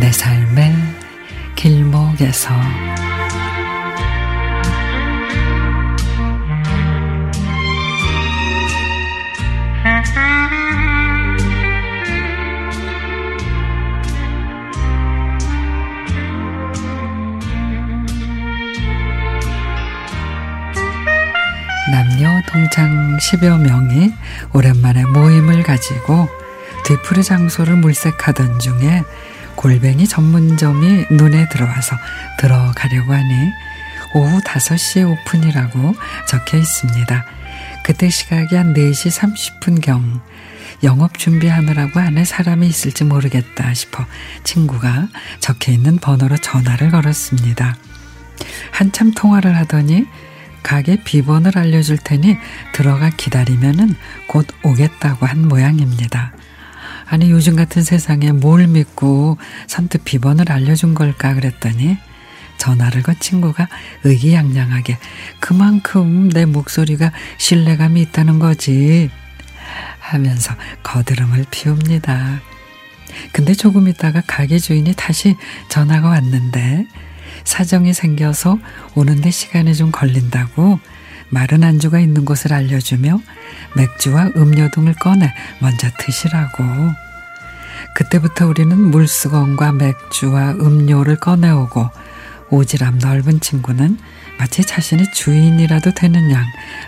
내 삶의 길목에서 남녀 동창 10여 명이 오랜만에 모임을 가지고 뒤풀이 장소를 물색하던 중에 골뱅이 전문점이 눈에 들어와서 들어가려고 하니 오후 5시에 오픈이라고 적혀 있습니다. 그때 시각이 한 4시 30분경 영업 준비하느라고 안에 사람이 있을지 모르겠다 싶어 친구가 적혀 있는 번호로 전화를 걸었습니다. 한참 통화를 하더니 가게 비번을 알려줄 테니 들어가 기다리면은 곧 오겠다고 한 모양입니다. 아니 요즘 같은 세상에 뭘 믿고 선뜻 비번을 알려준 걸까 그랬더니 전화를 건 친구가 의기양양하게 그만큼 내 목소리가 신뢰감이 있다는 거지 하면서 거드름을 피웁니다. 근데 조금 있다가 가게 주인이 다시 전화가 왔는데 사정이 생겨서 오는데 시간이 좀 걸린다고 마른 안주가 있는 곳을 알려주며 맥주와 음료 등을 꺼내 먼저 드시라고. 그때부터 우리는 물수건과 맥주와 음료를 꺼내오고 오지랖 넓은 친구는 마치 자신의 주인이라도 되는 양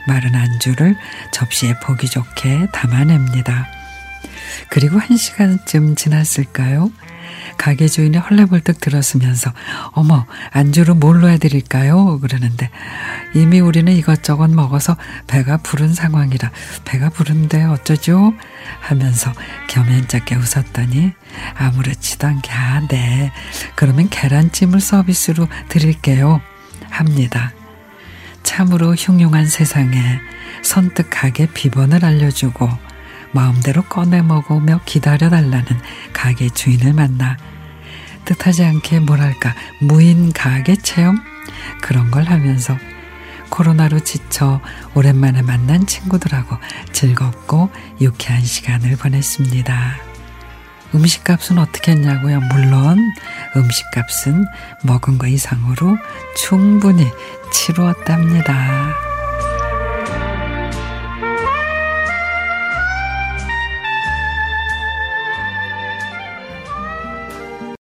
마른 안주를 접시에 보기 좋게 담아냅니다. 그리고 한 시간쯤 지났을까요? 가게 주인이 헐레벌떡 들었으면서 어머 안주로 뭘로 해드릴까요? 그러는데 이미 우리는 이것저것 먹어서 배가 부른 상황이라 배가 부른데 어쩌죠? 하면서 겸연쩍게 웃었더니 아무렇지도 않게 아 네. 그러면 계란찜을 서비스로 드릴게요. 합니다. 참으로 흉흉한 세상에 선뜻 가게 비번을 알려주고 마음대로 꺼내 먹으며 기다려달라는 가게 주인을 만나 뜻하지 않게 뭐랄까 무인 가게 체험 그런 걸 하면서 코로나로 지쳐 오랜만에 만난 친구들하고 즐겁고 유쾌한 시간을 보냈습니다. 음식값은 어떻게 했냐고요? 물론 음식값은 먹은 거 이상으로 충분히 치루었답니다.